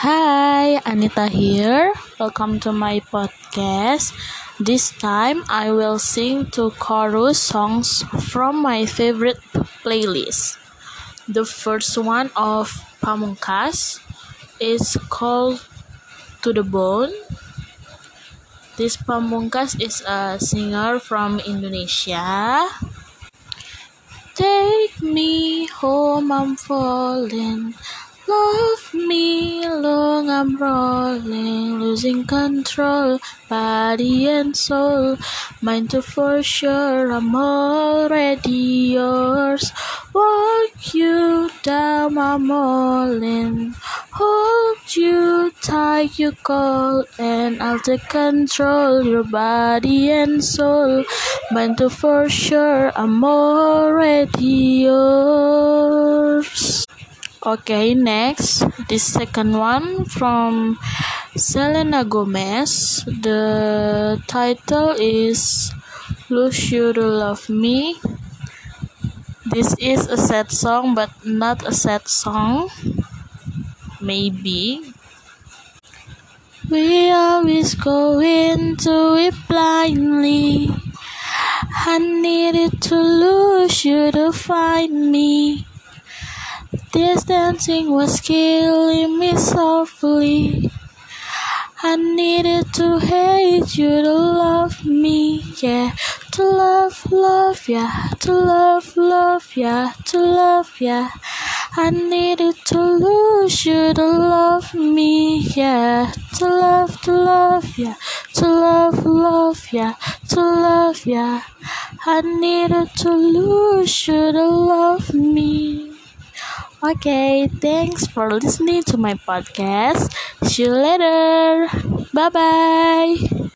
Hi, Anita here. Welcome to my podcast. This time I will sing two chorus songs from my favorite playlist. The first one of Pamungkas is called To the Bone. This Pamungkas is a singer from Indonesia. Take me home, I'm falling. Love me long, I'm rolling, losing control, body and soul. Mind to for sure, I'm already yours. Walk you down, I'm all in. Hold you tight, you call, and I'll take control, your body and soul. Mind to for sure, I'm already yours. Okay, next, this second one from Selena Gomez. The title is Lose You to Love Me. This is a sad song, but not a sad song. Maybe. We always go into it blindly. I needed to lose you to find me. This dancing was killing me softly. I needed to hate you to love me, yeah. To love, love, yeah. To love, love, yeah. To love, yeah. I needed to lose you to love me, yeah. To love, to love, yeah. To love, love, yeah. To love, yeah. I needed to lose you to love me. Okay, thanks for listening to my podcast. See you later. Bye bye.